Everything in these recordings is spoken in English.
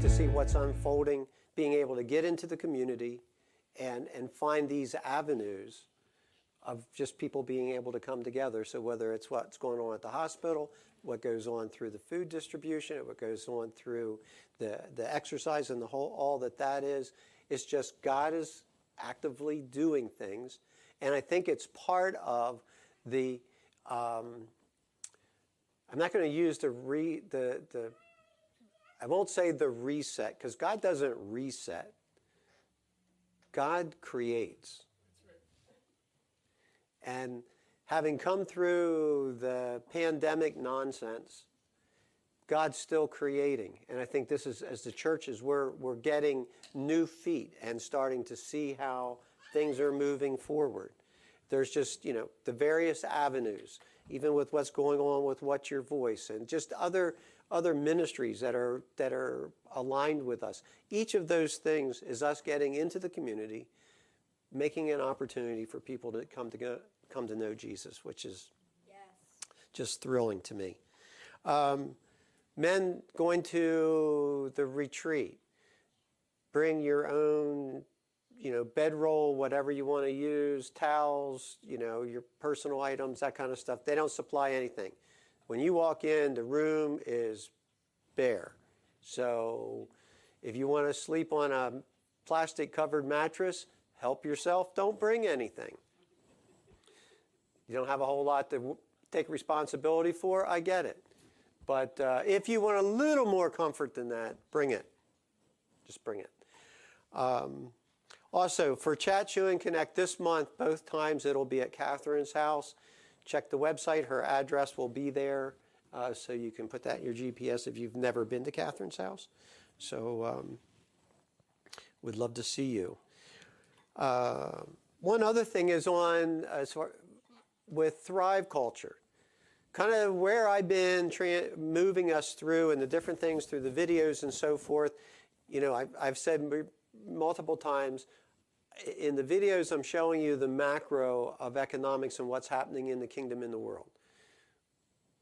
to see what's unfolding, being able to get into the community and, and find these avenues of just people being able to come together. So whether it's what's going on at the hospital, what goes on through the food distribution, what goes on through the, the exercise and the whole, all that that is, it's just God is actively doing things. And I think it's part of the, um, I'm not going to use the, re, the, the, I won't say the reset, because God doesn't reset. God creates. And having come through the pandemic nonsense, God's still creating. And I think this is, as the churches, we're, we're getting new feet and starting to see how things are moving forward. There's just, you know, the various avenues, even with what's going on with What's Your Voice and just other, other ministries that are, that are aligned with us. Each of those things is us getting into the community, making an opportunity for people to come to, go, come to know Jesus, which is yes. just thrilling to me. Um, men going to the retreat, bring your own, you know, bedroll, whatever you want to use, towels, you know, your personal items, that kind of stuff. They don't supply anything. When you walk in, the room is bare. So if you want to sleep on a plastic covered mattress, help yourself. Don't bring anything. You don't have a whole lot to take responsibility for. I get it. But uh, if you want a little more comfort than that, bring it. Just bring it. Um, also, for Chat Show and Connect this month, both times it'll be at Catherine's house. Check the website, her address will be there. Uh, so you can put that in your GPS if you've never been to Catherine's house. So, um, we'd love to see you. Uh, one other thing is on with Thrive Culture. Kind of where I've been tra- moving us through and the different things through the videos and so forth. You know, I've, I've said multiple times in the videos, I'm showing you the macro of economics and what's happening in the kingdom in the world.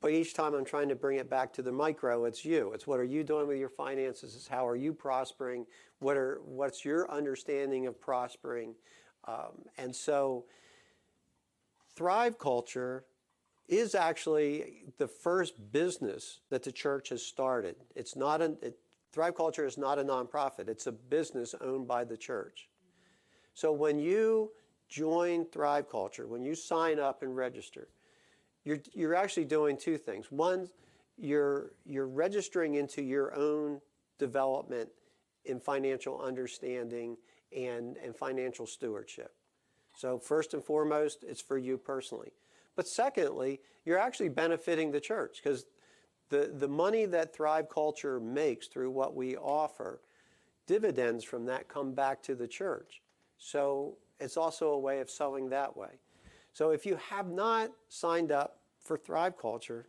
But each time I'm trying to bring it back to the micro, it's you. It's what are you doing with your finances? It's how are you prospering? What are what's your understanding of prospering? Um, and so Thrive Culture is actually the first business that the church has started. It's not a it, Thrive Culture is not a nonprofit. It's a business owned by the church. So when you join Thrive Culture, when you sign up and register, you're, you're actually doing two things. One, you're, you're registering into your own development in financial understanding and, and financial stewardship. So, first and foremost, it's for you personally. But secondly, you're actually benefiting the church because the, the money that Thrive Culture makes through what we offer, dividends from that come back to the church. So, it's also a way of sowing that way. So, if you have not signed up for Thrive Culture,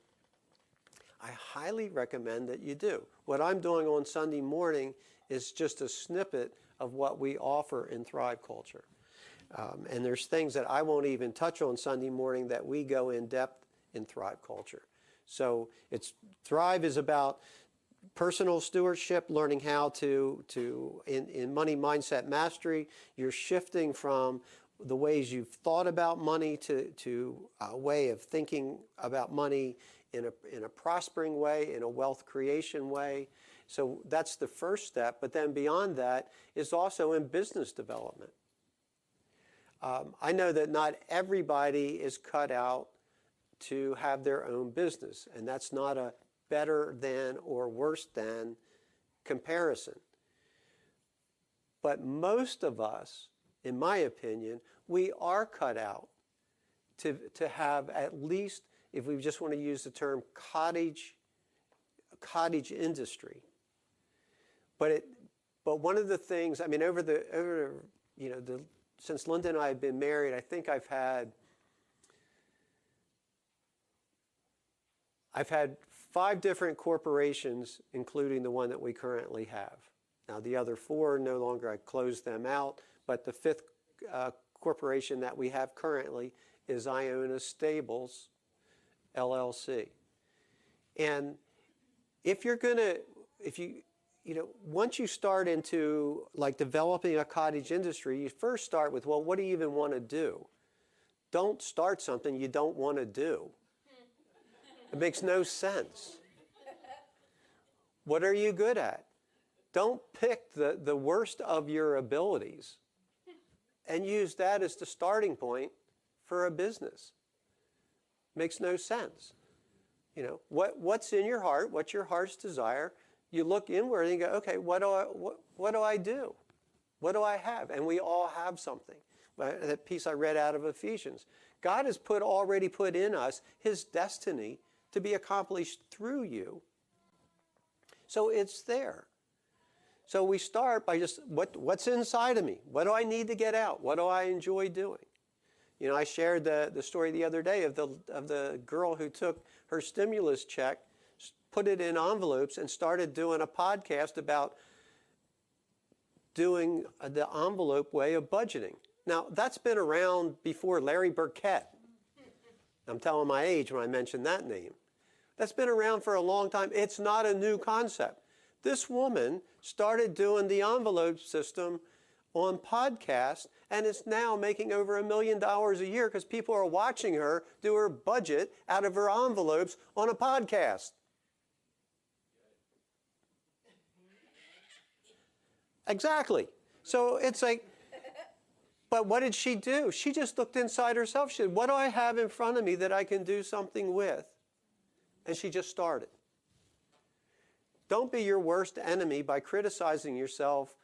I highly recommend that you do. What I'm doing on Sunday morning is just a snippet of what we offer in Thrive Culture. Um, and there's things that I won't even touch on Sunday morning that we go in depth in Thrive culture. So it's Thrive is about personal stewardship, learning how to to in, in money mindset mastery. You're shifting from the ways you've thought about money to to a way of thinking about money in a in a prospering way, in a wealth creation way. So that's the first step. But then beyond that is also in business development. Um, I know that not everybody is cut out to have their own business, and that's not a better than or worse than comparison. But most of us, in my opinion, we are cut out to, to have at least, if we just want to use the term cottage, cottage industry. But it, but one of the things, I mean, over the over you know the since Linda and I have been married, I think I've had I've had five different corporations, including the one that we currently have. Now, the other four no longer, I closed them out, but the fifth uh, corporation that we have currently is Iona Stables LLC. And if you're going to, if you, you know, once you start into like developing a cottage industry, you first start with, well, what do you even want to do? Don't start something you don't want to do. It makes no sense. What are you good at? Don't pick the, the worst of your abilities and use that as the starting point for a business. Makes no sense. You know, what, what's in your heart? What's your heart's desire? You look inward and you go, okay, what do I, what, what do I do? What do I have? And we all have something. Uh, that piece I read out of Ephesians. God has put already put in us his destiny to be accomplished through you. So it's there. So we start by just what, what's inside of me? What do I need to get out? What do I enjoy doing? You know, I shared the, the story the other day of the, of the girl who took her stimulus check, put it in envelopes, and started doing a podcast about doing the envelope way of budgeting. Now, that's been around before Larry Burkett. I'm telling my age when I mention that name. That's been around for a long time. It's not a new concept. This woman started doing the envelope system on podcast and is now making over a million dollars a year because people are watching her do her budget out of her envelopes on a podcast. Exactly. So it's like, but what did she do? She just looked inside herself. She said, What do I have in front of me that I can do something with? And she just started. Don't be your worst enemy by criticizing yourself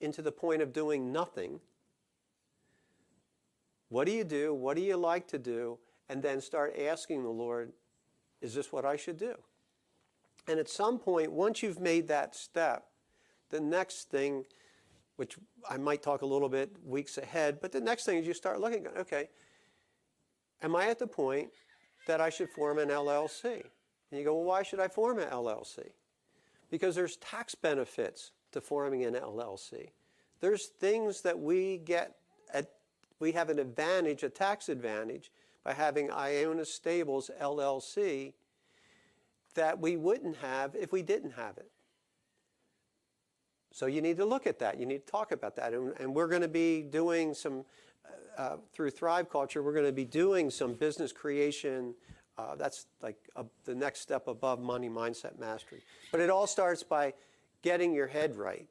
into the point of doing nothing. What do you do? What do you like to do? And then start asking the Lord, is this what I should do? And at some point, once you've made that step, the next thing, which I might talk a little bit weeks ahead, but the next thing is you start looking, okay, am I at the point that I should form an LLC? And you go, well, why should I form an LLC? Because there's tax benefits to forming an LLC. There's things that we get at, we have an advantage, a tax advantage, by having Iona Stables LLC that we wouldn't have if we didn't have it. So you need to look at that. You need to talk about that. And, and we're going to be doing some, uh, uh through Thrive Culture, we're going to be doing some business creation uh, that's like a, the next step above money mindset mastery. But it all starts by getting your head right.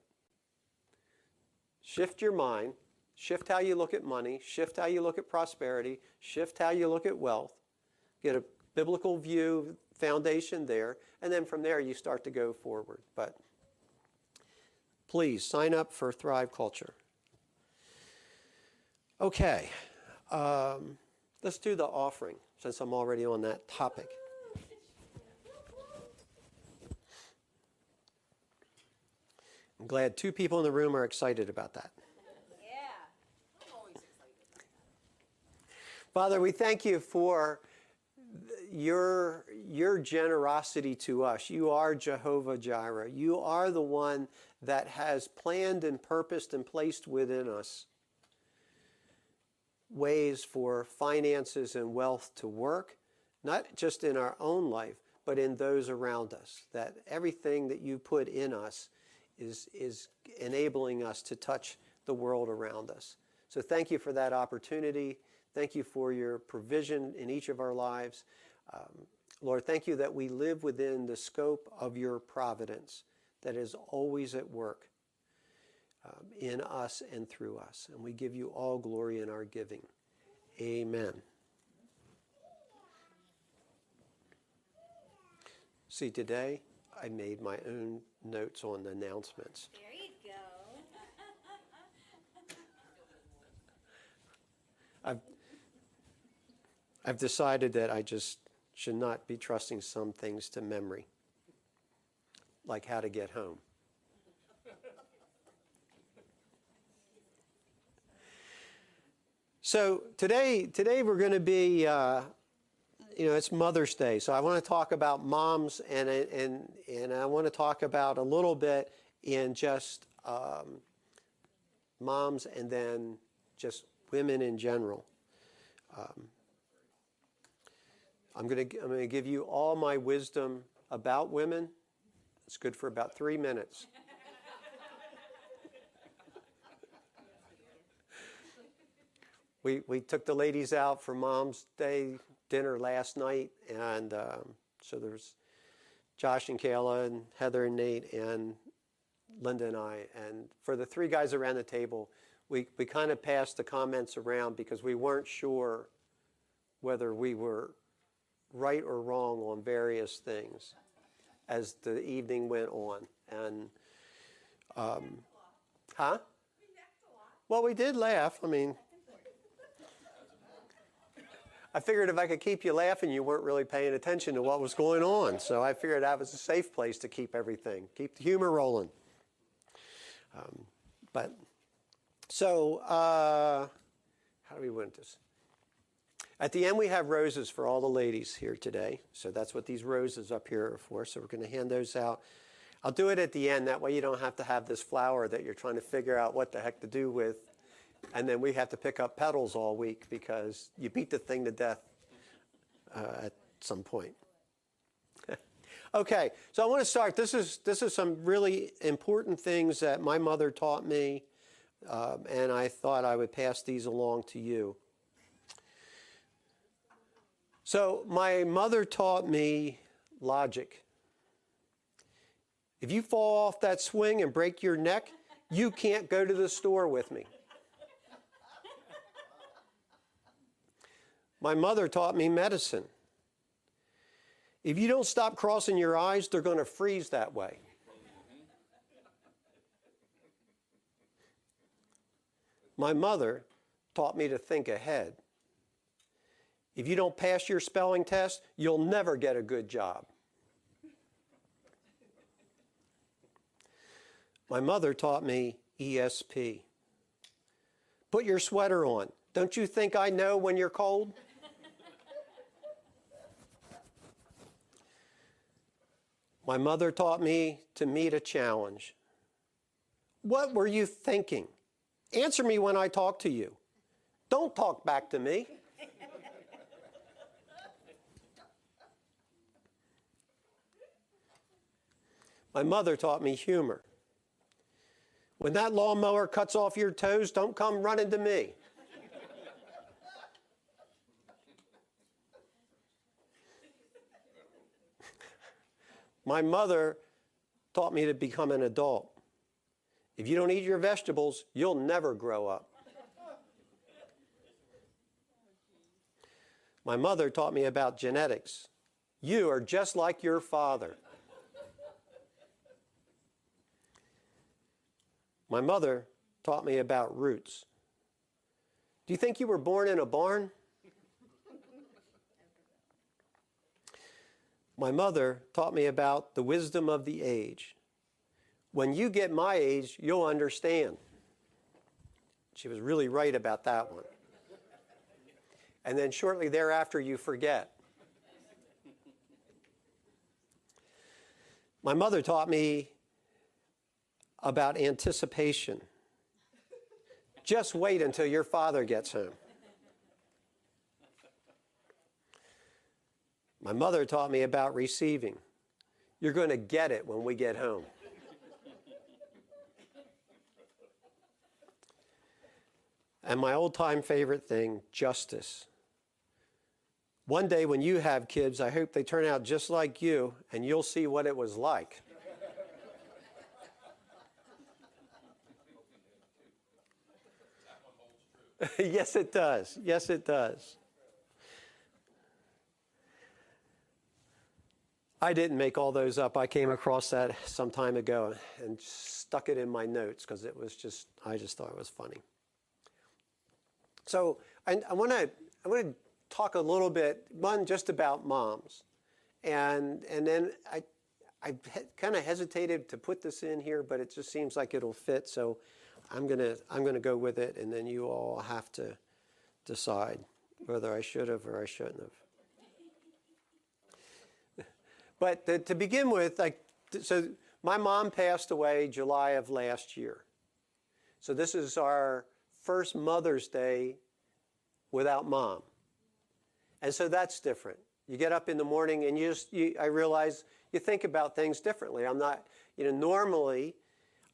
Shift your mind, shift how you look at money, shift how you look at prosperity, shift how you look at wealth. Get a biblical view, foundation there, and then from there you start to go forward. But please sign up for Thrive Culture. Okay, um, let's do the offering since I'm already on that topic. I'm glad two people in the room are excited about that. Yeah, I'm always excited. Father, we thank you for your, your generosity to us. You are Jehovah Jireh. You are the one that has planned and purposed and placed within us ways for finances and wealth to work, not just in our own life, but in those around us. That everything that you put in us is, is enabling us to touch the world around us. So thank you for that opportunity. Thank you for your provision in each of our lives. Um, Lord, thank you that we live within the scope of your providence that is always at work um, in us and through us. And we give you all glory in our giving. Amen. See, today I made my own notes on the announcements. There you go. I've, I've decided that I just should not be trusting some things to memory, like how to get home. So today, today we're going to be, uh, you know, it's Mother's Day. So I want to talk about moms, and and and I want to talk about a little bit in just um, moms, and then just women in general. Um, I'm going to I'm going to give you all my wisdom about women. It's good for about three minutes. We, we took the ladies out for Mom's Day dinner last night, and um, so there's Josh and Kayla and Heather and Nate and Linda and I. And for the three guys around the table, we, we kind of passed the comments around because we weren't sure whether we were right or wrong on various things as the evening went on. And, um, huh? Well, we did laugh. I mean, I figured if I could keep you laughing, you weren't really paying attention to what was going on. So I figured that was a safe place to keep everything, keep the humor rolling. Um, but so, uh, how do we win this? At the end, we have roses for all the ladies here today. So that's what these roses up here are for. So we're going to hand those out. I'll do it at the end. That way you don't have to have this flower that you're trying to figure out what the heck to do with. And then we have to pick up petals all week because you beat the thing to death uh, at some point. okay, so I want to start. This is, this is some really important things that my mother taught me, um, and I thought I would pass these along to you. So, my mother taught me logic. If you fall off that swing and break your neck, you can't go to the store with me. My mother taught me medicine. If you don't stop crossing your eyes, they're going to freeze that way. My mother taught me to think ahead. If you don't pass your spelling test, you'll never get a good job. My mother taught me ESP. Put your sweater on. Don't you think I know when you're cold? My mother taught me to meet a challenge. What were you thinking? Answer me when I talk to you. Don't talk back to me. My mother taught me humor. When that lawnmower cuts off your toes, don't come running to me. My mother taught me to become an adult. If you don't eat your vegetables, you'll never grow up. My mother taught me about genetics. You are just like your father. My mother taught me about roots. Do you think you were born in a barn? My mother taught me about the wisdom of the age. When you get my age, you'll understand. She was really right about that one. And then shortly thereafter, you forget. My mother taught me about anticipation. Just wait until your father gets home. My mother taught me about receiving. You're going to get it when we get home. and my old time favorite thing, justice. One day when you have kids, I hope they turn out just like you and you'll see what it was like. yes, it does. Yes, it does. I didn't make all those up. I came across that some time ago and stuck it in my notes because it was just, I just thought it was funny. So I, I want to I want to talk a little bit, one, just about moms. And, and then I, I kind of hesitated to put this in here, but it just seems like it'll fit. So I'm going to I'm to go with it, and then you all have to decide whether I should have or I shouldn't have. But the, to begin with, like, so my mom passed away July of last year. So this is our first Mother's Day without mom. And so that's different. You get up in the morning and you just, you, I realize you think about things differently. I'm not, you know, normally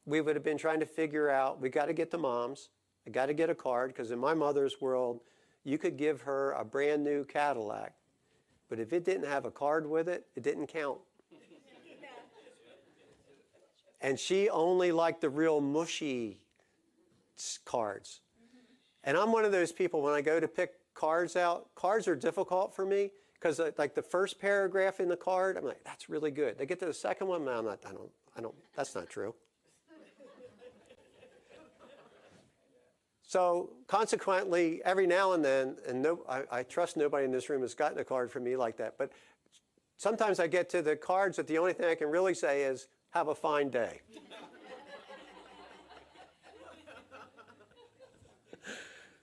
we would have been trying to figure out, we got to get the moms. I got to get a card because in my mother's world, you could give her a brand new Cadillac, but if it didn't have a card with it, it didn't count. And she only liked the real mushy cards. And I'm one of those people when I go to pick cards out, cards are difficult for me because uh, like the first paragraph in the card, I'm like, that's really good. They get to the second one, I'm not, I don't, I don't, that's not true. So consequently, every now and then, and no, I, I trust nobody in this room has gotten a card from me like that, but sometimes I get to the cards that the only thing I can really say is, have a fine day.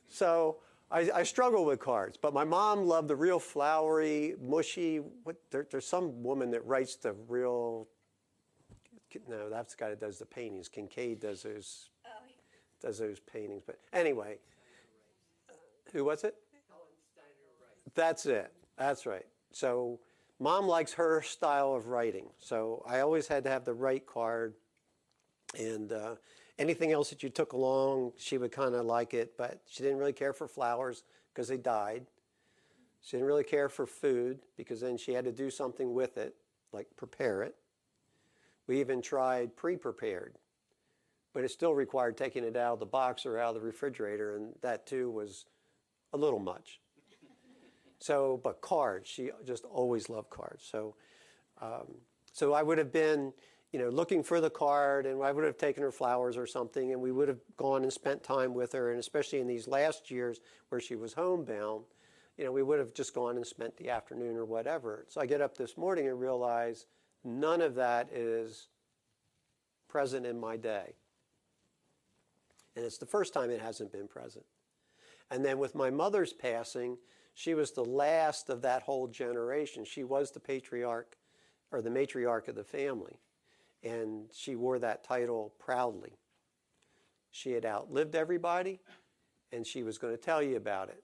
so I, I, struggle with cards, but my mom loved the real flowery, mushy. What, there, there's some woman that writes the real. No, that's the guy that does the paintings. Kinkade does those does those paintings. But anyway, who was it? That's it. That's right. So mom likes her style of writing. So I always had to have the right card. And uh, anything else that you took along, she would kind of like it. But she didn't really care for flowers because they died. She didn't really care for food because then she had to do something with it, like prepare it. We even tried pre prepared but it still required taking it out of the box or out of the refrigerator, and that too was a little much. so, but cards, she just always loved cards. So, um, so I would have been, you know, looking for the card, and I would have taken her flowers or something, and we would have gone and spent time with her, and especially in these last years where she was homebound, you know, we would have just gone and spent the afternoon or whatever. So I get up this morning and realize none of that is present in my day. And it's the first time it hasn't been present. And then with my mother's passing, she was the last of that whole generation. She was the patriarch or the matriarch of the family. And she wore that title proudly. She had outlived everybody, and she was going to tell you about it.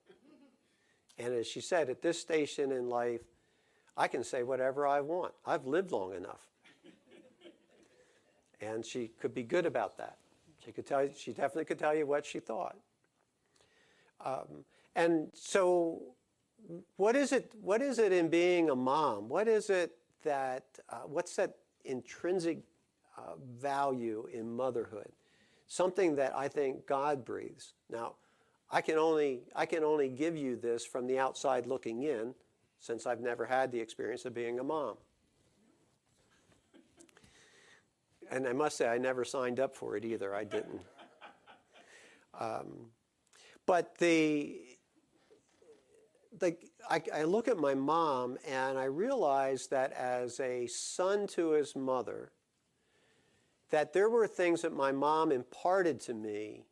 And as she said, at this station in life, I can say whatever I want. I've lived long enough. and she could be good about that. She could tell she definitely could tell you what she thought. Um, and so, what is it? What is it in being a mom? What is it that? Uh, what's that intrinsic uh, value in motherhood? Something that I think God breathes. Now, I can only I can only give you this from the outside looking in, since I've never had the experience of being a mom. And I must say, I never signed up for it either. I didn't. Um, but the, the I, I look at my mom and I realize that as a son to his mother, that there were things that my mom imparted to me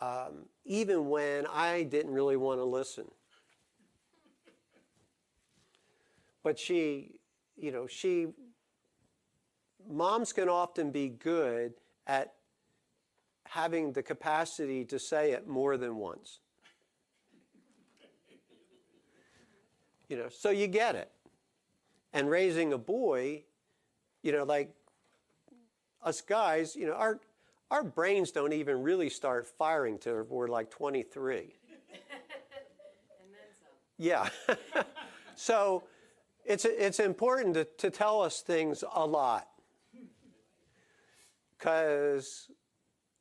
um, even when I didn't really want to listen. But she, you know, she moms can often be good at having the capacity to say it more than once. You know, so you get it. And raising a boy, you know, like us guys, you know, our our brains don't even really start firing till we're like 23. And then some. Yeah. so it's it's important to, to tell us things a lot because,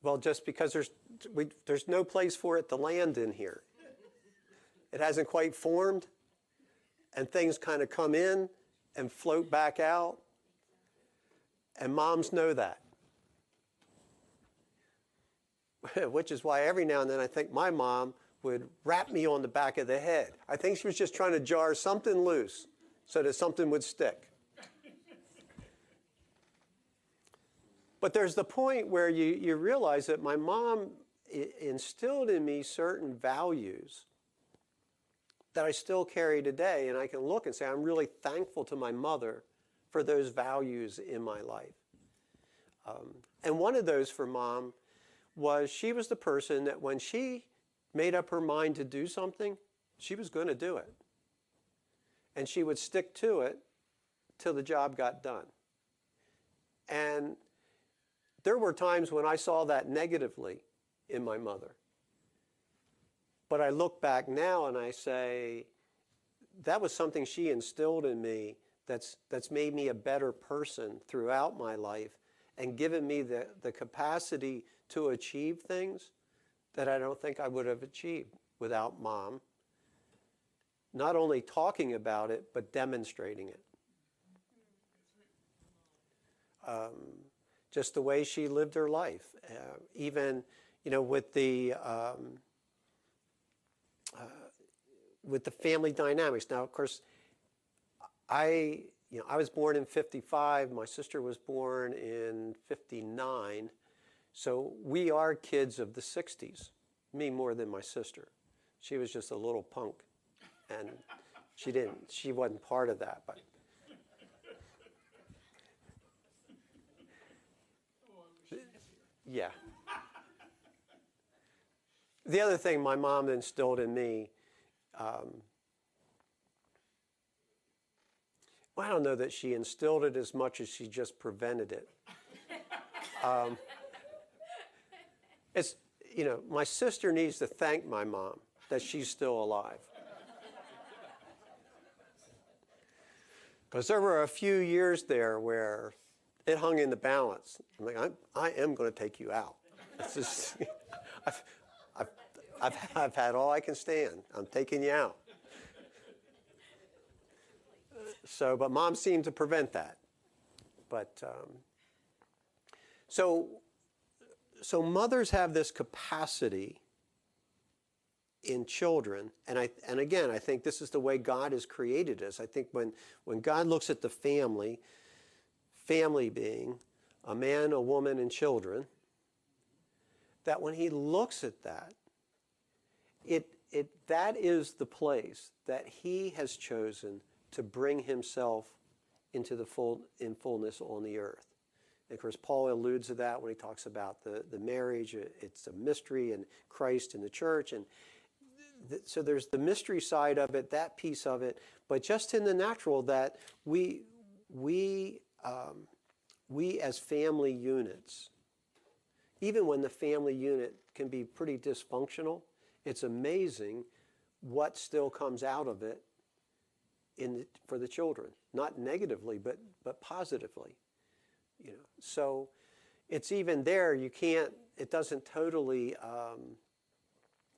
well, just because there's, we, there's no place for it to land in here. It hasn't quite formed, and things kind of come in and float back out. And moms know that. Which is why every now and then I think my mom would rap me on the back of the head. I think she was just trying to jar something loose so that something would stick. But there's the point where you, you realize that my mom instilled in me certain values that I still carry today. And I can look and say, I'm really thankful to my mother for those values in my life. Um, and one of those for mom was she was the person that when she made up her mind to do something, she was going to do it. And she would stick to it till the job got done. And there were times when I saw that negatively in my mother. But I look back now and I say, that was something she instilled in me that's, that's made me a better person throughout my life and given me the, the capacity to achieve things that I don't think I would have achieved without mom. Not only talking about it, but demonstrating it. Um, just the way she lived her life. Uh, even, you know, with the um, uh, with the family dynamics. Now, of course, I you know I was born in '55. My sister was born in '59. So we are kids of the 60s, me more than my sister. She was just a little punk, and she didn't, she wasn't part of that. But yeah. The other thing my mom instilled in me, um, well, I don't know that she instilled it as much as she just prevented it. Um, it's, you know, my sister needs to thank my mom that she's still alive. Because there were a few years there where it hung in the balance. I'm like, I'm, I am going to take you out. It's just, I've, I've, I've, I've had all I can stand. I'm taking you out. So, but mom seemed to prevent that. But, um, so so mothers have this capacity in children and I and again I think this is the way God has created us. I think when when God looks at the family, family being a man, a woman and children, that when he looks at that, it it that is the place that he has chosen to bring himself into the full in fullness on the earth. And of course, Paul alludes to that when he talks about the, the marriage. It's a mystery and Christ and the church. And th- so there's the mystery side of it, that piece of it. But just in the natural, that we, we, um, we as family units, even when the family unit can be pretty dysfunctional, it's amazing what still comes out of it in the, for the children. Not negatively, but, but positively. You know, so it's even there. You can't. It doesn't totally. Um,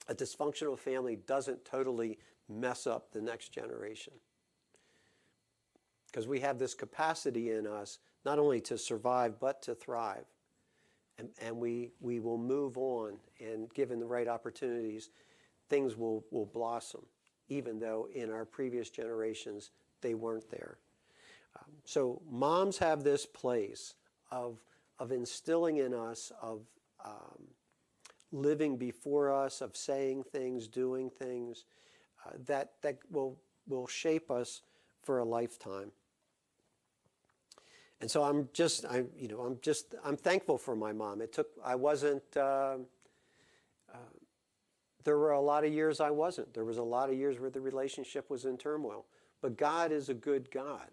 a dysfunctional family doesn't totally mess up the next generation because we have this capacity in us not only to survive but to thrive. And, and we, we will move on and given the right opportunities things will, will blossom even though in our previous generations they weren't there. Um, so moms have this place of, of instilling in us, of um, living before us, of saying things, doing things uh, that, that will, will shape us for a lifetime. And so I'm just, I, you know, I'm just, I'm thankful for my mom. It took, I wasn't, uh, uh, there were a lot of years I wasn't. There was a lot of years where the relationship was in turmoil. But God is a good God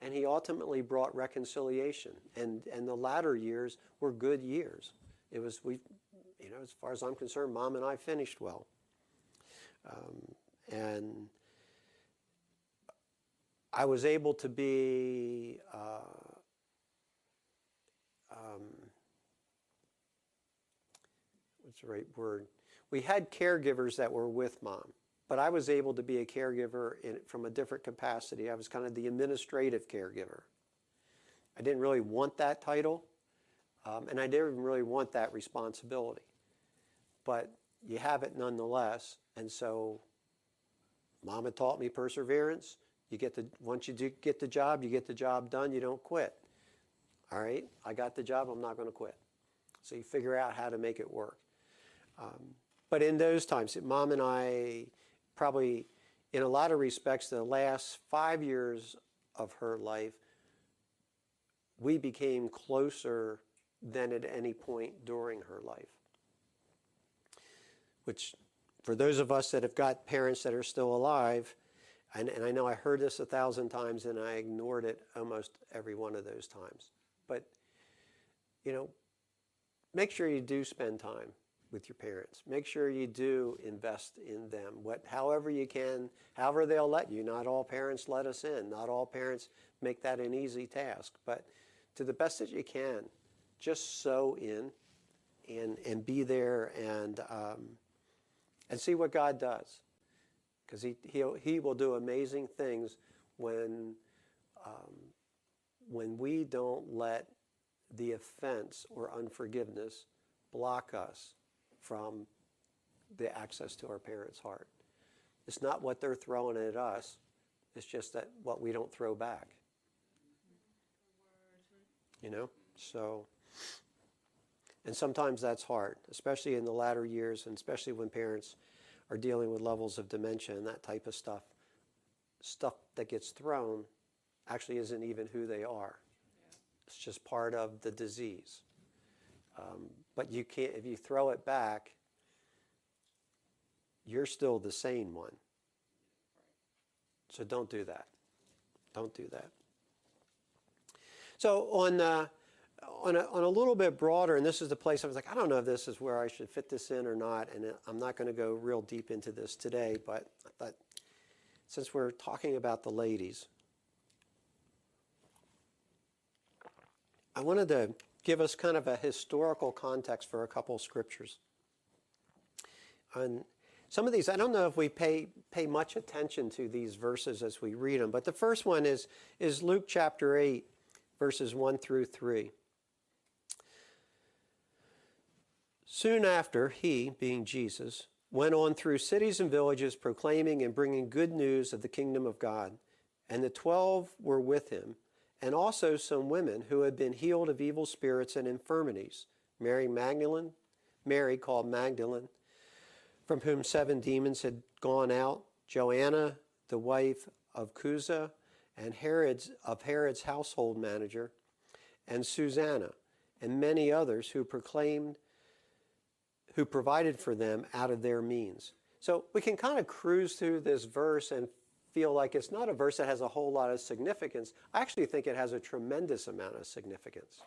and he ultimately brought reconciliation. And, and the latter years were good years. It was, we, you know, as far as I'm concerned, mom and I finished well. Um, and I was able to be, uh, um, what's the right word? We had caregivers that were with mom. But I was able to be a caregiver in, from a different capacity. I was kind of the administrative caregiver. I didn't really want that title, um, and I didn't really want that responsibility. But you have it nonetheless, and so Mama taught me perseverance. You get the once you do get the job, you get the job done. You don't quit. All right, I got the job. I'm not going to quit. So you figure out how to make it work. Um, but in those times, Mom and I probably, in a lot of respects, the last five years of her life, we became closer than at any point during her life. Which, for those of us that have got parents that are still alive, and, and I know I heard this a thousand times and I ignored it almost every one of those times. But, you know, make sure you do spend time with your parents. Make sure you do invest in them, what, however you can, however they'll let you. Not all parents let us in. Not all parents make that an easy task. But to the best that you can, just sow in and, and be there and, um, and see what God does. Because he, he'll, he will do amazing things when, um, when we don't let the offense or unforgiveness block us from the access to our parents' heart. It's not what they're throwing at us, it's just that what we don't throw back. You know? So, and sometimes that's hard, especially in the latter years, and especially when parents are dealing with levels of dementia and that type of stuff. Stuff that gets thrown actually isn't even who they are. It's just part of the disease. Um, but you can't, if you throw it back, you're still the sane one. So don't do that. Don't do that. So on, uh, on, a, on a little bit broader, and this is the place I was like, I don't know if this is where I should fit this in or not, and I'm not going to go real deep into this today, but I thought since we're talking about the ladies, I wanted to give us kind of a historical context for a couple scriptures. And some of these, I don't know if we pay, pay much attention to these verses as we read them, but the first one is, is Luke chapter 8, verses 1 through 3. Soon after, he, being Jesus, went on through cities and villages proclaiming and bringing good news of the kingdom of God. And the twelve were with him and also some women who had been healed of evil spirits and infirmities Mary Magdalene, Mary called Magdalene, from whom seven demons had gone out, Joanna, the wife of Chuza, and Herod's, of Herod's household manager, and Susanna, and many others who proclaimed, who provided for them out of their means. So we can kind of cruise through this verse and feel like it's not a verse that has a whole lot of significance. I actually think it has a tremendous amount of significance.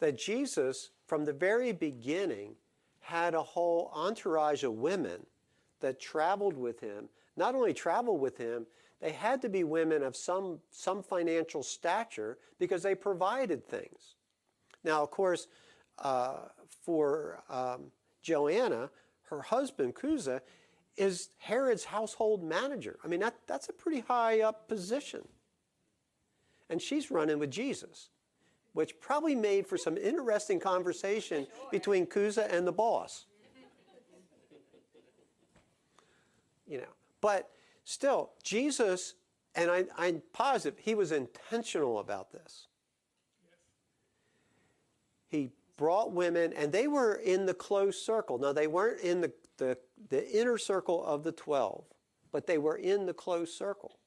That Jesus, from the very beginning, had a whole entourage of women that traveled with him. Not only traveled with him, they had to be women of some, some financial stature because they provided things. Now, of course, uh, for um, Joanna, her husband, Chuza, is Herod's household manager. I mean, that, that's a pretty high up position. And she's running with Jesus, which probably made for some interesting conversation sure. between Chuza and the boss. you know, but still, Jesus, and I, I'm positive he was intentional about this. Yes. He brought women, and they were in the close circle. Now, they weren't in the the, the inner circle of the 12, but they were in the closed circle.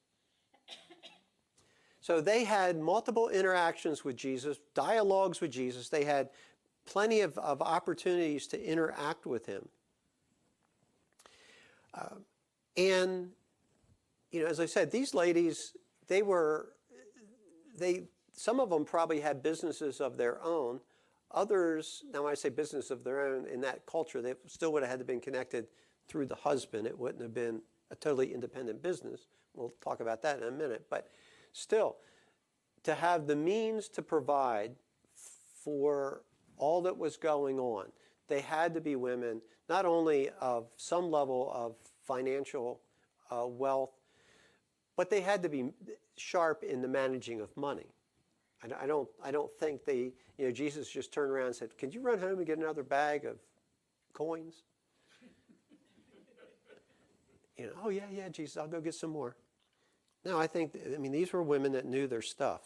So they had multiple interactions with Jesus, dialogues with Jesus. They had plenty of, of opportunities to interact with him. Uh, and, you know, as I said, these ladies, they were, they, some of them probably had businesses of their own. Others, now when I say business of their own, in that culture, they still would have had to been connected through the husband. It wouldn't have been a totally independent business. We'll talk about that in a minute. But still, to have the means to provide for all that was going on, they had to be women not only of some level of financial uh, wealth, but they had to be sharp in the managing of money. I don't, I don't think they, you know, Jesus just turned around and said, Can you run home and get another bag of coins? you know, oh, yeah, yeah, Jesus, I'll go get some more. No, I think, I mean, these were women that knew their stuff.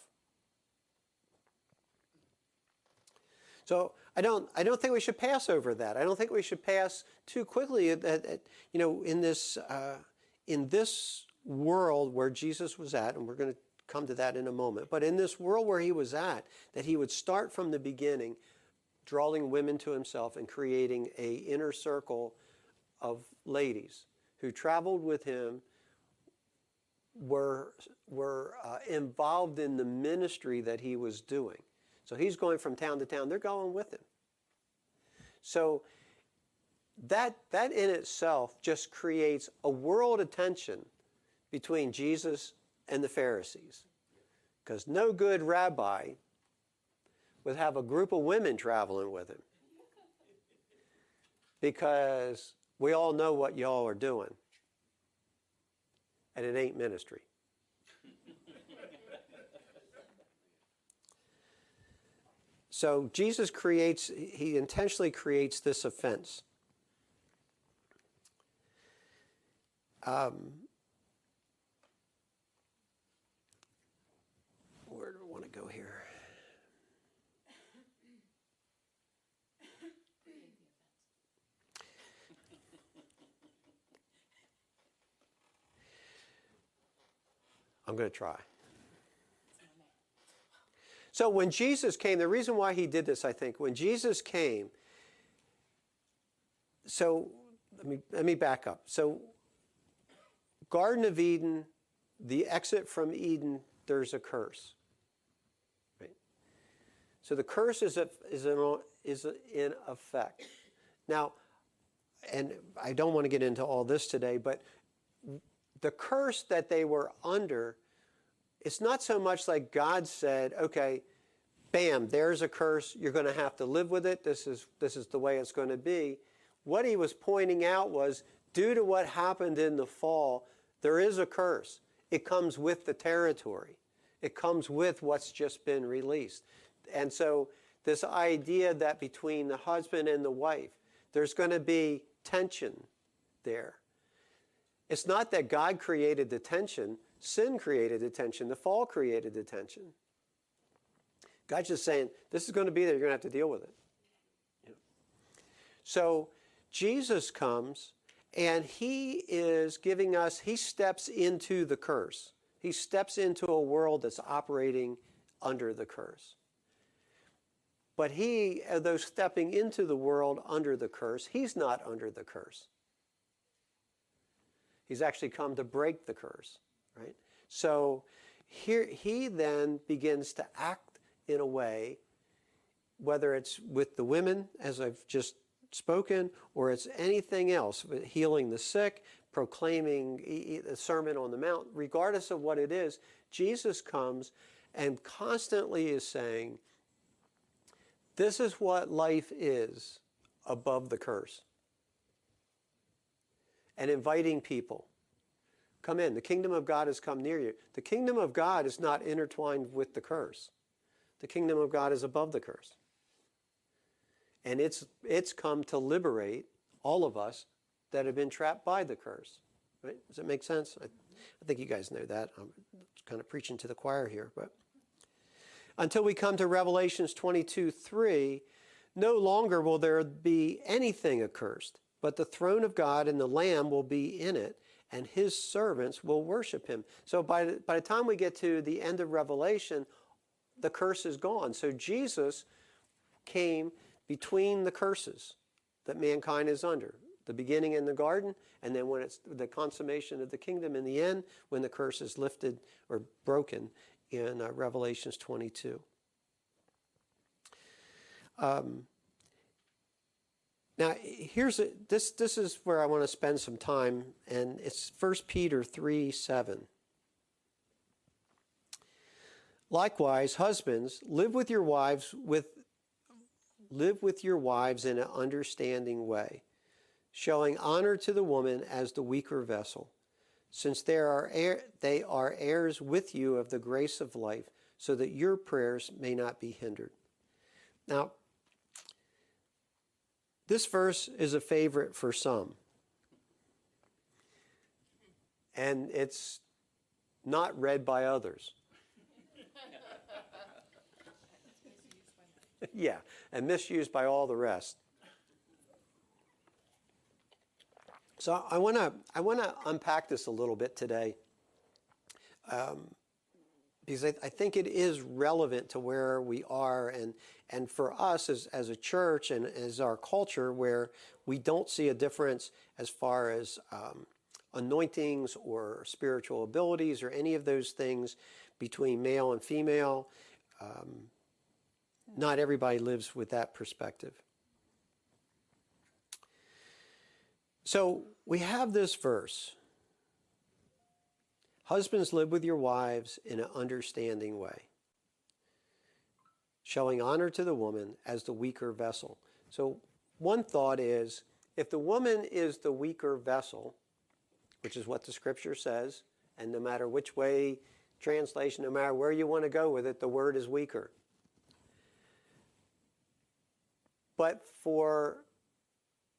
So I don't, I don't think we should pass over that. I don't think we should pass too quickly at, at, at you know, in this, uh, in this world where Jesus was at, and we're going to come to that in a moment. But in this world where he was at, that he would start from the beginning, drawing women to himself and creating a inner circle of ladies who traveled with him, were, were uh, involved in the ministry that he was doing. So he's going from town to town. They're going with him. So that, that in itself just creates a world of tension between Jesus and the Pharisees. Because no good rabbi would have a group of women traveling with him. Because we all know what y'all are doing. And it ain't ministry. so Jesus creates, he intentionally creates this offense. Um, where do I want to go here? I'm going to try. So when Jesus came, the reason why he did this, I think, when Jesus came, so let me let me back up. So Garden of Eden, the exit from Eden, there's a curse. Right? So the curse is, a, is, is in effect. Now, and I don't want to get into all this today, but the curse that they were under, it's not so much like God said, okay, bam, there's a curse, you're going to have to live with it, this is, this is the way it's going to be. What he was pointing out was, due to what happened in the fall, there is a curse. It comes with the territory. It comes with what's just been released. And so this idea that between the husband and the wife, there's going to be tension there. It's not that God created the tension, sin created the tension, the fall created the tension. God's just saying, this is going to be there, you're going to have to deal with it. So Jesus comes and he is giving us, he steps into the curse. He steps into a world that's operating under the curse. But he, uh, though stepping into the world under the curse, he's not under the curse. He's actually come to break the curse, right? So here he then begins to act in a way, whether it's with the women, as I've just spoken, or it's anything else, healing the sick, proclaiming the Sermon on the Mount, regardless of what it is, Jesus comes and constantly is saying, This is what life is above the curse. And inviting people. Come in. The kingdom of God has come near you. The kingdom of God is not intertwined with the curse. The kingdom of God is above the curse. And it's, it's come to liberate all of us that have been trapped by the curse. Right? Does that make sense? I, I think you guys know that. I'm kind of preaching to the choir here. But until we come to Revelations 22 3, no longer will there be anything accursed, but the throne of God and the Lamb will be in it, and his servants will worship him. So by the, by the time we get to the end of Revelation, the curse is gone. So Jesus came between the curses that mankind is under the beginning in the garden, and then when it's the consummation of the kingdom in the end, when the curse is lifted or broken in uh, Revelations 22. Um, now, here's a, this. This is where I want to spend some time, and it's 1 Peter 3 7. Likewise, husbands, live with your wives with live with your wives in an understanding way, showing honor to the woman as the weaker vessel, since they are, heir, they are heirs with you of the grace of life, so that your prayers may not be hindered. Now, this verse is a favorite for some. And it's not read by others. yeah, and misused by all the rest. So I want to I want to unpack this a little bit today, um, because I, I, think it is relevant to where we are, and and for us as as a church and as our culture, where we don't see a difference as far as um, anointings or spiritual abilities or any of those things between male and female. Um, not everybody lives with that perspective. So we have this verse Husbands, live with your wives in an understanding way, showing honor to the woman as the weaker vessel. So, one thought is if the woman is the weaker vessel, which is what the scripture says, and no matter which way translation, no matter where you want to go with it, the word is weaker. But for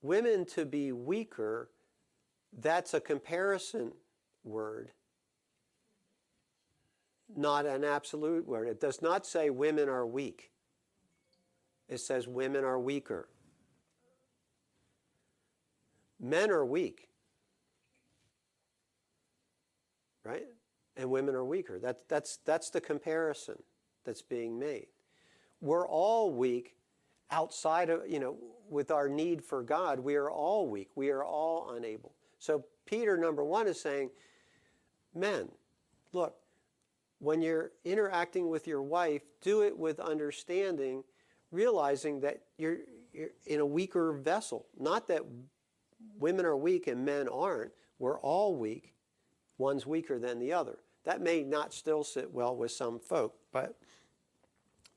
women to be weaker, that's a comparison word, not an absolute word. It does not say women are weak, it says women are weaker. Men are weak, right? And women are weaker. That, that's, that's the comparison that's being made. We're all weak outside of, you know, with our need for God, we are all weak. We are all unable. So, Peter, number one, is saying, men, look, when you're interacting with your wife, do it with understanding, realizing that you're, you're in a weaker vessel. Not that women are weak and men aren't. We're all weak. One's weaker than the other. That may not still sit well with some folk, but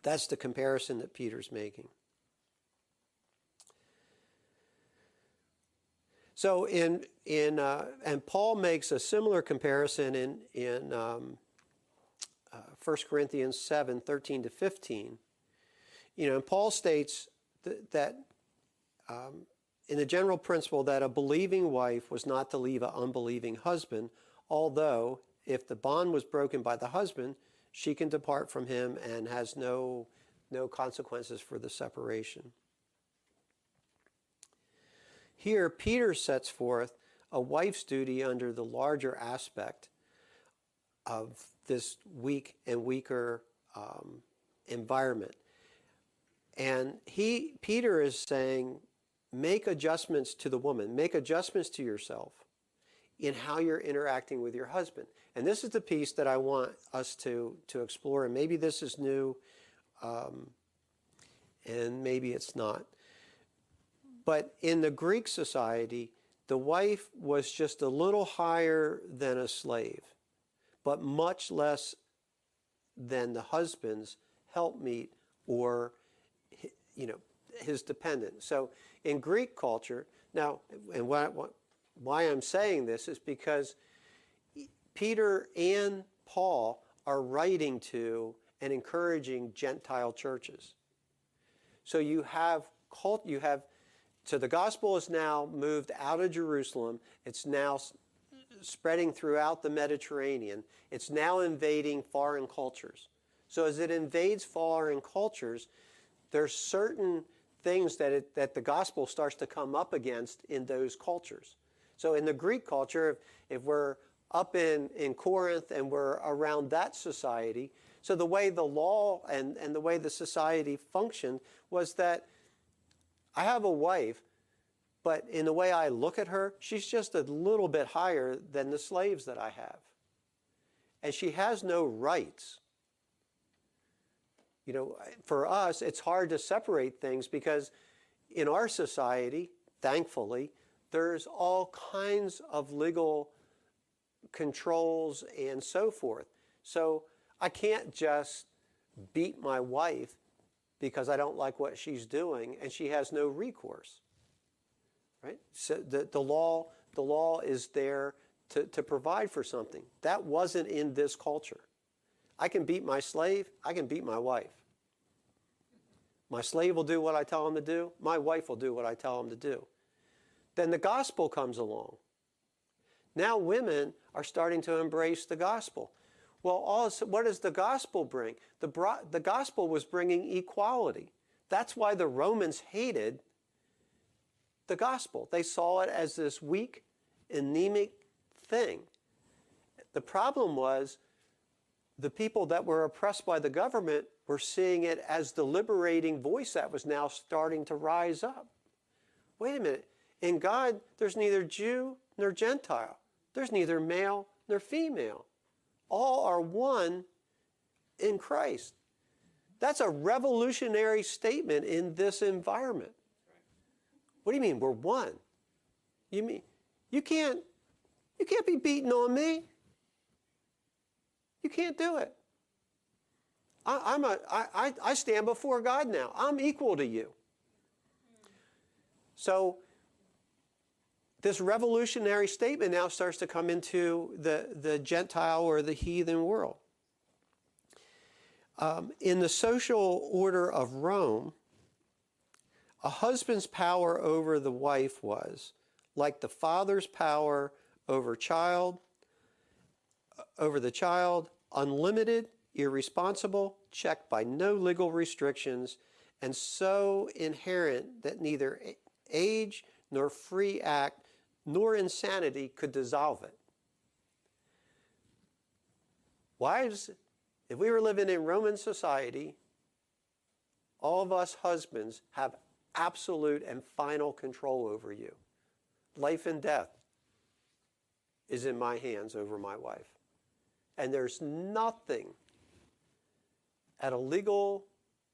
that's the comparison that Peter's making. So in in uh, and Paul makes a similar comparison in in um, uh, 1 Corinthians 7, 13 to 15. You know, and Paul states th- that um, in the general principle that a believing wife was not to leave an unbelieving husband, although if the bond was broken by the husband, she can depart from him and has no, no consequences for the separation. Here, Peter sets forth a wife's duty under the larger aspect of this weak and weaker um, environment. And he, Peter is saying, make adjustments to the woman, make adjustments to yourself in how you're interacting with your husband. And this is the piece that I want us to, to explore. And maybe this is new, um, and maybe it's not. But in the Greek society, the wife was just a little higher than a slave, but much less than the husband's helpmeet or you know his dependent. So in Greek culture, now, and why, why I'm saying this is because Peter and Paul are writing to and encouraging Gentile churches. So you have cult, you have, so the gospel is now moved out of Jerusalem. It's now spreading throughout the Mediterranean. It's now invading foreign cultures. So as it invades foreign cultures, there's certain things that, it, that the gospel starts to come up against in those cultures. So in the Greek culture, if, if we're up in, in Corinth and we're around that society, so the way the law and, and the way the society functioned was that I have a wife, but in the way I look at her, she's just a little bit higher than the slaves that I have. And she has no rights you know, for us, it's hard to separate things because in our society, thankfully, there's all kinds of legal controls and so forth. So I can't just beat my wife because I don't like what she's doing and she has no recourse. Right? So the, the law the law is there to, to provide for something. That wasn't in this culture. I can beat my slave, I can beat my wife. My slave will do what I tell him to do, my wife will do what I tell him to do. Then the gospel comes along. Now women are starting to embrace the gospel. Well, all, what does the gospel bring? The, the gospel was bringing equality. That's why the Romans hated the gospel. They saw it as this weak, anemic thing. The problem was the people that were oppressed by the government were seeing it as the liberating voice that was now starting to rise up. Wait a minute. In God, there's neither Jew nor Gentile, there's neither male nor female. All are one in Christ. That's a revolutionary statement in this environment. What do you mean? We're one. You mean you can't you can't be beating on me. You can't do it. I, I'm a, I, I, stand before God now. I'm equal to you. So this revolutionary statement now starts to come into the, the Gentile or the heathen world. Um, in the social order of Rome, a husband's power over the wife was like the father's power over child, over the child, unlimited, irresponsible, checked by no legal restrictions, and so inherent that neither age nor free act nor insanity could dissolve it. Wives, if we were living in Roman society, all of us husbands have absolute and final control over you. Life and death is in my hands over my wife. And there's nothing at a legal,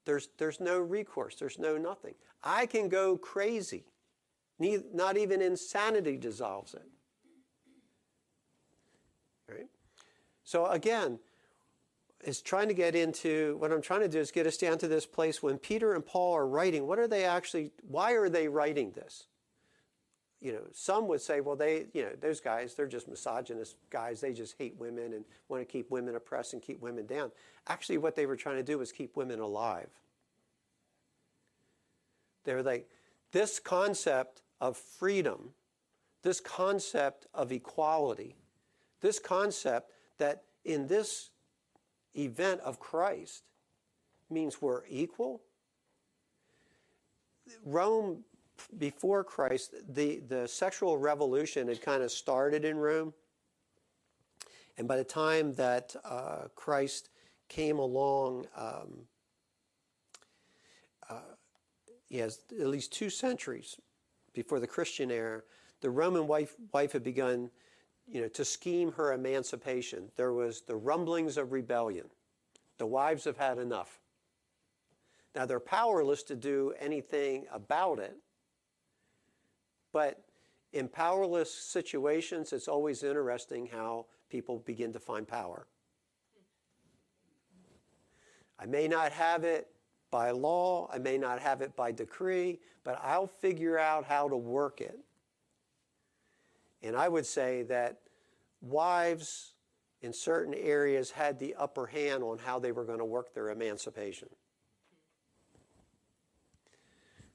there's, there's no recourse, there's no nothing. I can go crazy. Not even insanity dissolves it. Right? So again, is trying to get into what I'm trying to do is get us down to this place when Peter and Paul are writing. What are they actually? Why are they writing this? You know, some would say, well, they, you know, those guys, they're just misogynist guys. They just hate women and want to keep women oppressed and keep women down. Actually, what they were trying to do was keep women alive. They were like, this concept of freedom, this concept of equality, this concept that in this event of Christ means we're equal. Rome, before Christ, the, the sexual revolution had kind of started in Rome. And by the time that uh, Christ came along, um, uh, at least two centuries before the Christian era, the Roman wife, wife had begun you know, to scheme her emancipation. There was the rumblings of rebellion. The wives have had enough. Now they're powerless to do anything about it, but in powerless situations, it's always interesting how people begin to find power. I may not have it by law, I may not have it by decree, but I'll figure out how to work it. And I would say that wives in certain areas had the upper hand on how they were going to work their emancipation.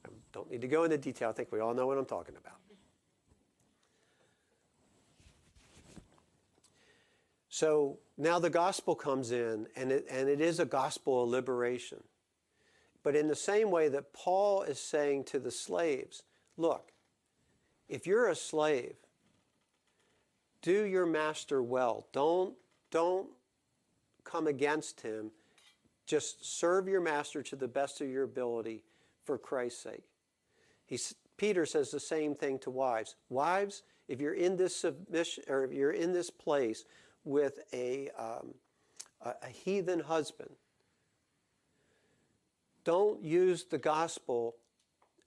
I don't need to go into detail. I think we all know what I'm talking about. So now the gospel comes in, and it, and it is a gospel of liberation. But in the same way that Paul is saying to the slaves, look, if you're a slave, do your master well. Don't, don't come against him. Just serve your master to the best of your ability for Christ's sake. He's, Peter says the same thing to wives. Wives, if you're in this submission or if you're in this place with a, um, a, a heathen husband, don't use the gospel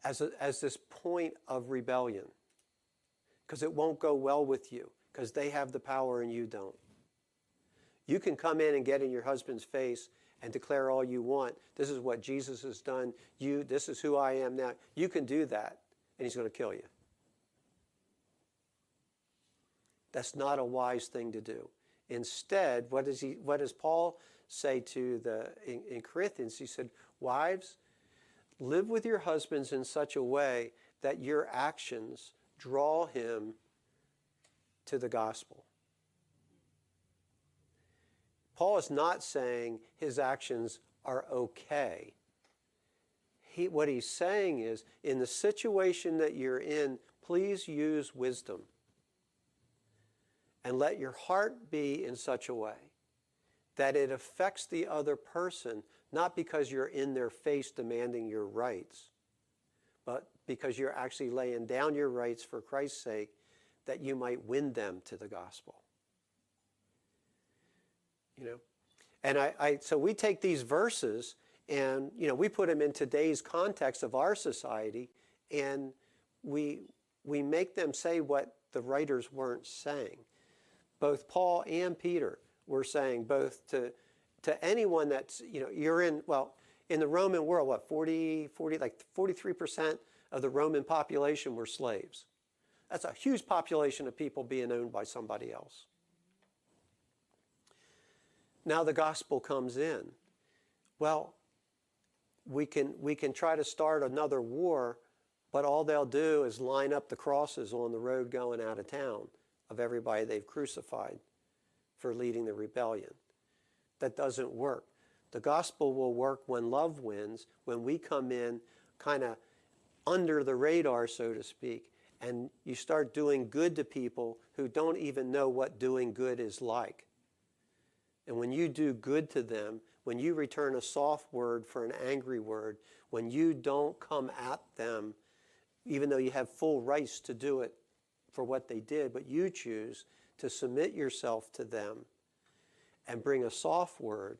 as, a, as this point of rebellion because it won't go well with you because they have the power and you don't. You can come in and get in your husband's face and declare all you want. This is what Jesus has done. You, this is who I am now. You can do that, and he's going to kill you. That's not a wise thing to do. Instead, what does he? What does Paul say to the in, in Corinthians? He said, "Wives, live with your husbands in such a way that your actions draw him to the gospel." Paul is not saying his actions are okay. He, what he's saying is, in the situation that you're in, please use wisdom. And let your heart be in such a way that it affects the other person, not because you're in their face demanding your rights, but because you're actually laying down your rights for Christ's sake, that you might win them to the gospel you know. And I, I, so we take these verses and you know we put them in today's context of our society, and we we make them say what the writers weren't saying. Both Paul and Peter were saying both to to anyone that's you know you're in well in the Roman world what 40 40 like 43% of the Roman population were slaves. That's a huge population of people being owned by somebody else. Now the gospel comes in. Well, we can, we can try to start another war, but all they'll do is line up the crosses on the road going out of town of everybody they've crucified for leading the rebellion. That doesn't work. The gospel will work when love wins, when we come in kind of under the radar, so to speak, and you start doing good to people who don't even know what doing good is like. And when you do good to them, when you return a soft word for an angry word, when you don't come at them, even though you have full rights to do it for what they did, but you choose to submit yourself to them and bring a soft word,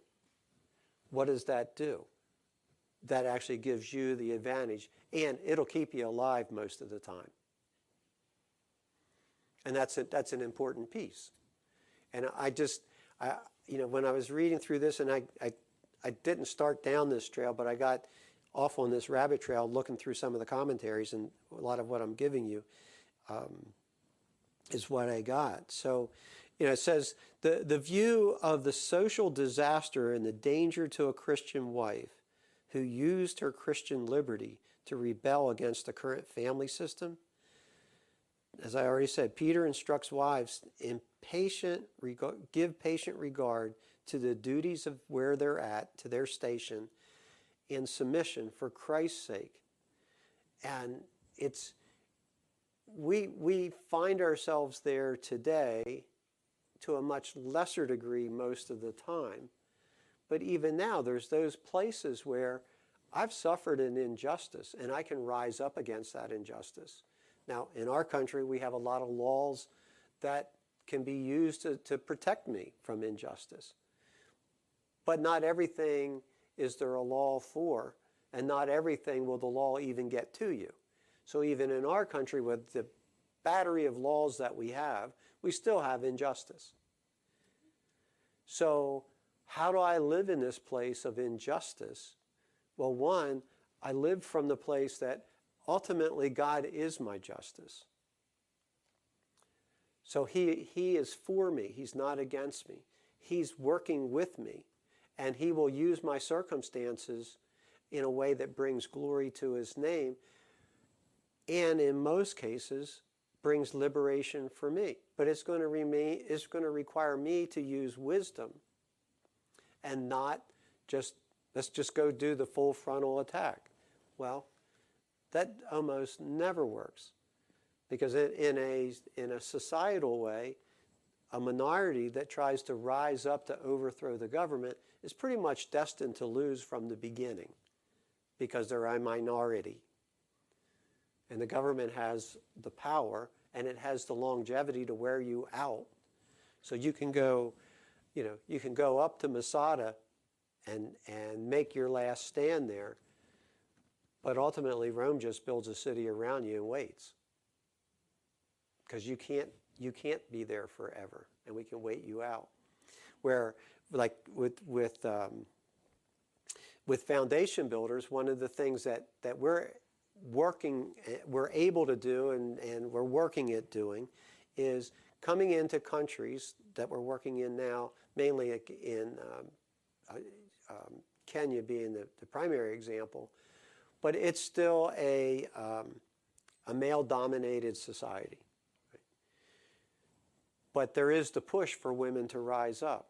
what does that do? That actually gives you the advantage, and it'll keep you alive most of the time. And that's, a, that's an important piece. And I just, I, you know, when I was reading through this, and I, I, I didn't start down this trail, but I got off on this rabbit trail looking through some of the commentaries, and a lot of what I'm giving you um, is what I got. So, you know, it says the, the view of the social disaster and the danger to a Christian wife who used her Christian liberty to rebel against the current family system. As I already said, Peter instructs wives in patient, give patient regard to the duties of where they're at, to their station, in submission for Christ's sake. And it's, we, we find ourselves there today to a much lesser degree most of the time. But even now, there's those places where I've suffered an injustice and I can rise up against that injustice. Now, in our country, we have a lot of laws that can be used to, to protect me from injustice. But not everything is there a law for, and not everything will the law even get to you. So even in our country, with the battery of laws that we have, we still have injustice. So, how do I live in this place of injustice? Well, one, I live from the place that ultimately God is my justice. So he, he is for me, He's not against me. He's working with me, and He will use my circumstances in a way that brings glory to His name, and in most cases, brings liberation for me. But it's going to remain, it's going to require me to use wisdom and not just, let's just go do the full frontal attack. Well, that almost never works. Because in, a, in a societal way, a minority that tries to rise up to overthrow the government is pretty much destined to lose from the beginning because they're a minority. And the government has the power and it has the longevity to wear you out. So you can go, you know, you can go up to Masada and, and make your last stand there. But ultimately, Rome just builds a city around you and waits because you can't you can't be there forever, and we can wait you out. Where, like with with um, with foundation builders, one of the things that that we're working we're able to do and, and we're working at doing is coming into countries that we're working in now, mainly in um, uh, um, Kenya being the, the, primary example, but it's still a, um, a male dominated society. But there is the push for women to rise up.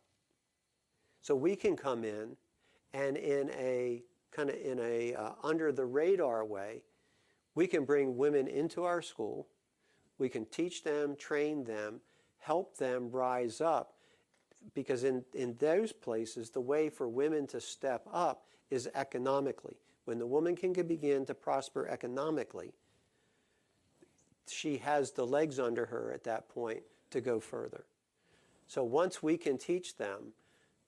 So we can come in and in a kind of in a uh, under the radar way, we can bring women into our school. We can teach them, train them, help them rise up. Because in, in those places, the way for women to step up is economically. When the woman can begin to prosper economically, she has the legs under her at that point to go further. So once we can teach them,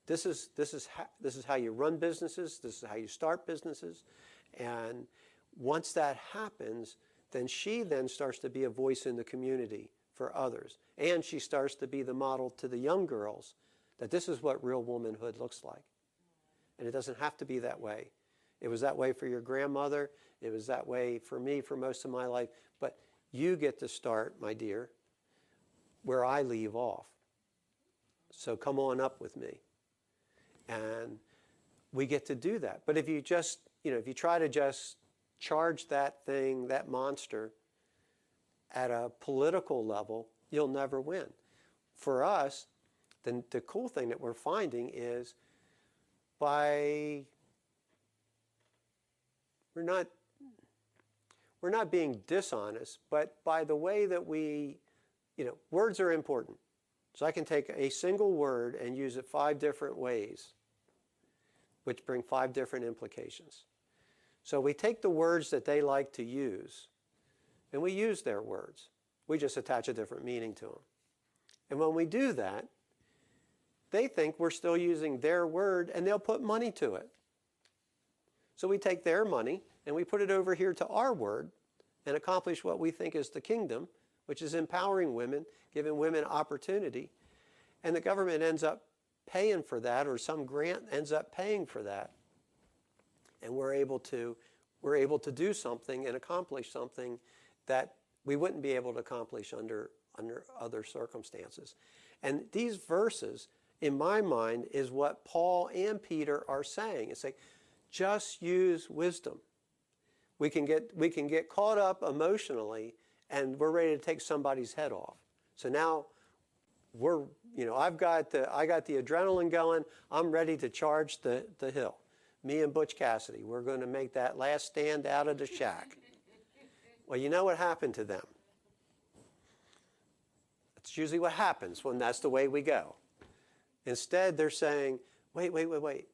this is, this is, this is how you run businesses, this is how you start businesses, and once that happens, then she then starts to be a voice in the community for others. And she starts to be the model to the young girls that this is what real womanhood looks like. And it doesn't have to be that way. It was that way for your grandmother. It was that way for me for most of my life. But you get to start, my dear, where I leave off. So come on up with me. And we get to do that. But if you just, you know, if you try to just charge that thing, that monster, at a political level, you'll never win. For us, the, the cool thing that we're finding is by we're not we're not being dishonest, but by the way that we, you know, words are important. So I can take a single word and use it five different ways, which bring five different implications. So we take the words that they like to use and we use their words. We just attach a different meaning to them. And when we do that, they think we're still using their word and they'll put money to it. So we take their money and we put it over here to our word and accomplish what we think is the kingdom, which is empowering women, giving women opportunity. And the government ends up paying for that, or some grant ends up paying for that. And we're able to, we're able to do something and accomplish something that we wouldn't be able to accomplish under, under other circumstances. And these verses, in my mind, is what Paul and Peter are saying. It's like, just use wisdom. We can get, we can get caught up emotionally and we're ready to take somebody's head off. So now we're, you know, I've got the, I got the adrenaline going. I'm ready to charge the, the hill. Me and Butch Cassidy, we're going to make that last stand out of the shack. Well, you know what happened to them? That's usually what happens when that's the way we go. Instead, they're saying, wait, wait, wait, wait.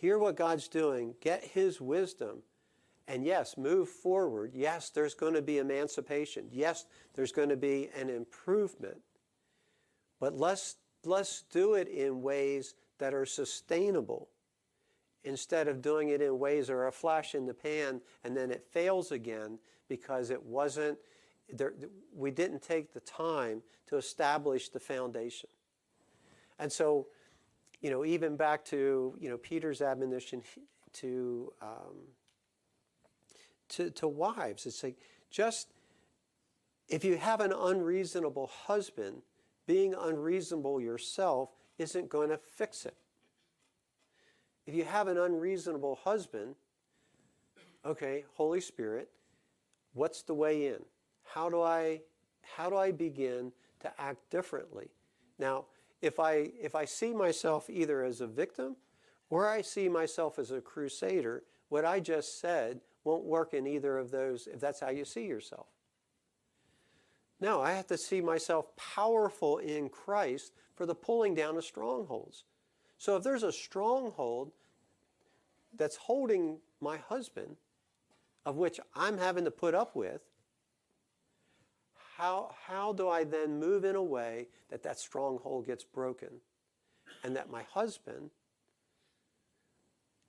Hear what God's doing, get His wisdom, and yes, move forward. Yes, there's going to be emancipation. Yes, there's going to be an improvement. But let's, let's do it in ways that are sustainable instead of doing it in ways that are a flash in the pan and then it fails again because it wasn't there, we didn't take the time to establish the foundation and so you know even back to you know peter's admonition to um, to, to wives it's like just if you have an unreasonable husband being unreasonable yourself isn't going to fix it if you have an unreasonable husband, okay, Holy Spirit, what's the way in? How do I how do I begin to act differently? Now, if I if I see myself either as a victim or I see myself as a crusader, what I just said won't work in either of those if that's how you see yourself. No, I have to see myself powerful in Christ for the pulling down of strongholds. So if there's a stronghold that's holding my husband, of which I'm having to put up with, how, how do I then move in a way that that stronghold gets broken and that my husband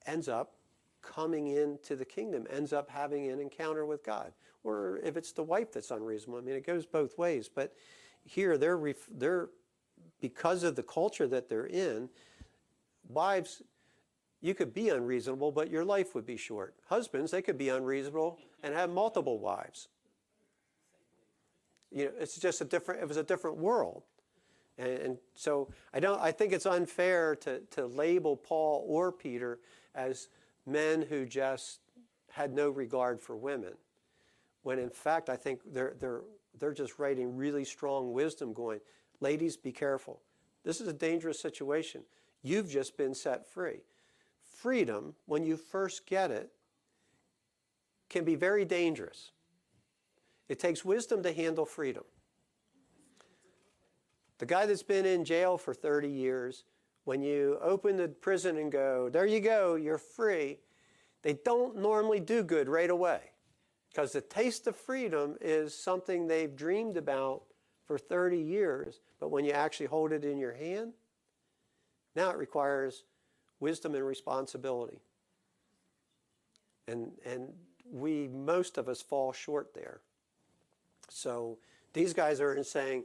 ends up coming into the kingdom, ends up having an encounter with God? Or if it's the wife that's unreasonable, I mean, it goes both ways. But here, they're, ref- they're because of the culture that they're in, wives, you could be unreasonable, but your life would be short. Husbands, they could be unreasonable and have multiple wives. You know, it's just a different, it was a different world. And, and so I don't, I think it's unfair to, to label Paul or Peter as men who just had no regard for women. When in fact, I think they're, they're, they're just writing really strong wisdom going, ladies, be careful. This is a dangerous situation. You've just been set free. Freedom, when you first get it, can be very dangerous. It takes wisdom to handle freedom. The guy that's been in jail for 30 years, when you open the prison and go, there you go, you're free, they don't normally do good right away. Because the taste of freedom is something they've dreamed about for 30 years, but when you actually hold it in your hand, now it requires wisdom and responsibility. And, and we, most of us fall short there. So these guys are saying,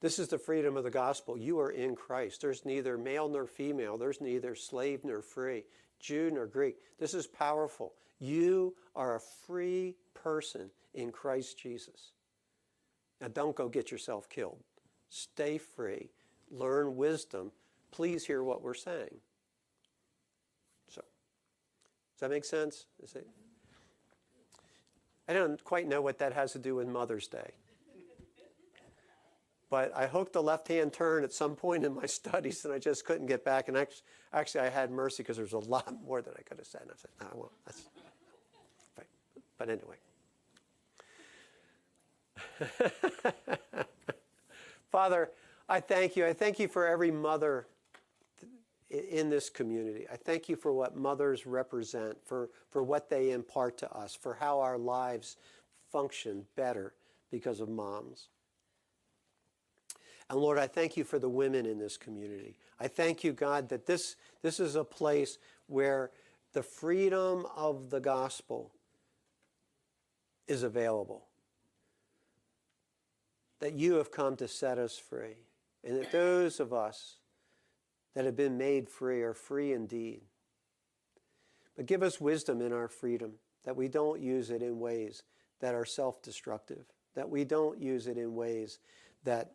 this is the freedom of the gospel. You are in Christ. There's neither male nor female, there's neither slave nor free, Jew nor Greek. This is powerful. You are a free person in Christ Jesus. Now, don't go get yourself killed. Stay free. Learn wisdom. Please hear what we're saying. So, does that make sense? Is it? I don't quite know what that has to do with Mother's Day. But I hooked a left hand turn at some point in my studies and I just couldn't get back. And actually, I had mercy because there's a lot more that I could have said. And I said, no, I won't. That's, but anyway. Father, I thank you. I thank you for every mother in this community. I thank you for what mothers represent, for, for what they impart to us, for how our lives function better because of moms. And Lord, I thank you for the women in this community. I thank you, God, that this, this is a place where the freedom of the gospel is available. That you have come to set us free. And that those of us that have been made free are free indeed. But give us wisdom in our freedom, that we don't use it in ways that are self destructive, that we don't use it in ways that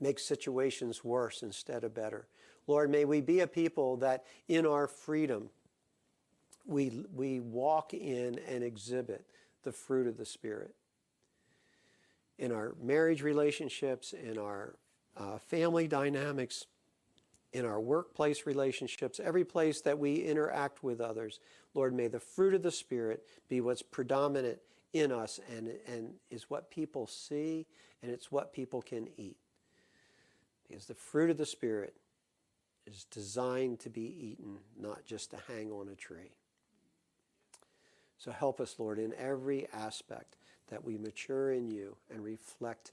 make situations worse instead of better. Lord, may we be a people that in our freedom we, we walk in and exhibit the fruit of the Spirit. In our marriage relationships, in our uh, family dynamics, in our workplace relationships, every place that we interact with others. Lord, may the fruit of the Spirit be what's predominant in us and, and is what people see and it's what people can eat. Because the fruit of the Spirit is designed to be eaten, not just to hang on a tree. So help us, Lord, in every aspect that we mature in you and reflect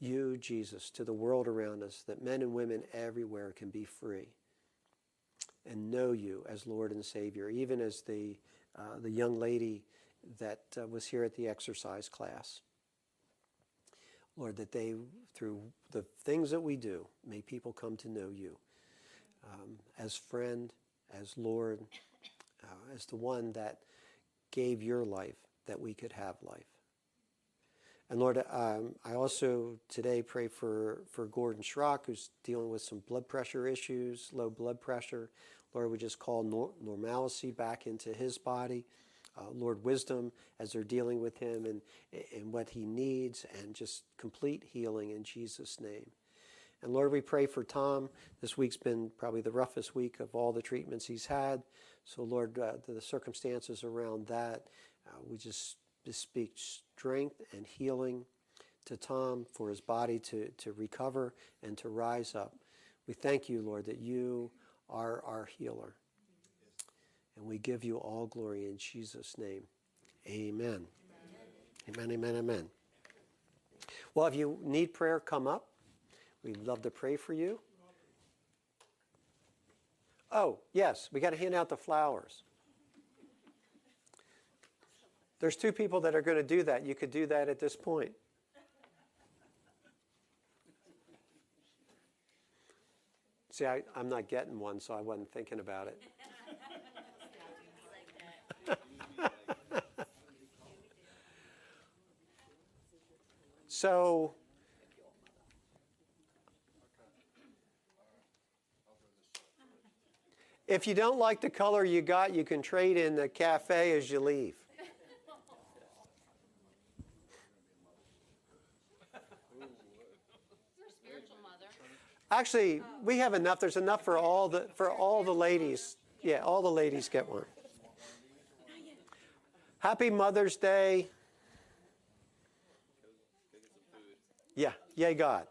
you, Jesus, to the world around us, that men and women everywhere can be free and know you as Lord and Savior, even as the, uh, the young lady that uh, was here at the exercise class. Lord, that they, through the things that we do, may people come to know you um, as friend, as Lord, uh, as the one that gave your life that we could have life. And Lord, um, I also today pray for, for Gordon Schrock, who's dealing with some blood pressure issues, low blood pressure. Lord, we just call nor- normalcy back into his body. Uh, Lord, wisdom as they're dealing with him and, and what he needs, and just complete healing in Jesus' name. And Lord, we pray for Tom. This week's been probably the roughest week of all the treatments he's had. So, Lord, uh, the, circumstances around that, uh, we just, just speak strength and healing to Tom for his body to, to recover and to rise up. We thank you, Lord, that you are our healer. And we give you all glory in Jesus' name. Amen. Amen, amen, amen. Well, if you need prayer, come up. We'd love to pray for you. Oh, yes, we got to hand out the flowers. There's two people that are going to do that. You could do that at this point. See, I, am not getting one, so I wasn't thinking about it. so, If you don't like the color you got, you can trade in the cafe as you leave. Actually, we have enough. There's enough for all the for all the ladies. Yeah, all the ladies get one. Happy Mother's Day. Yeah, yay God.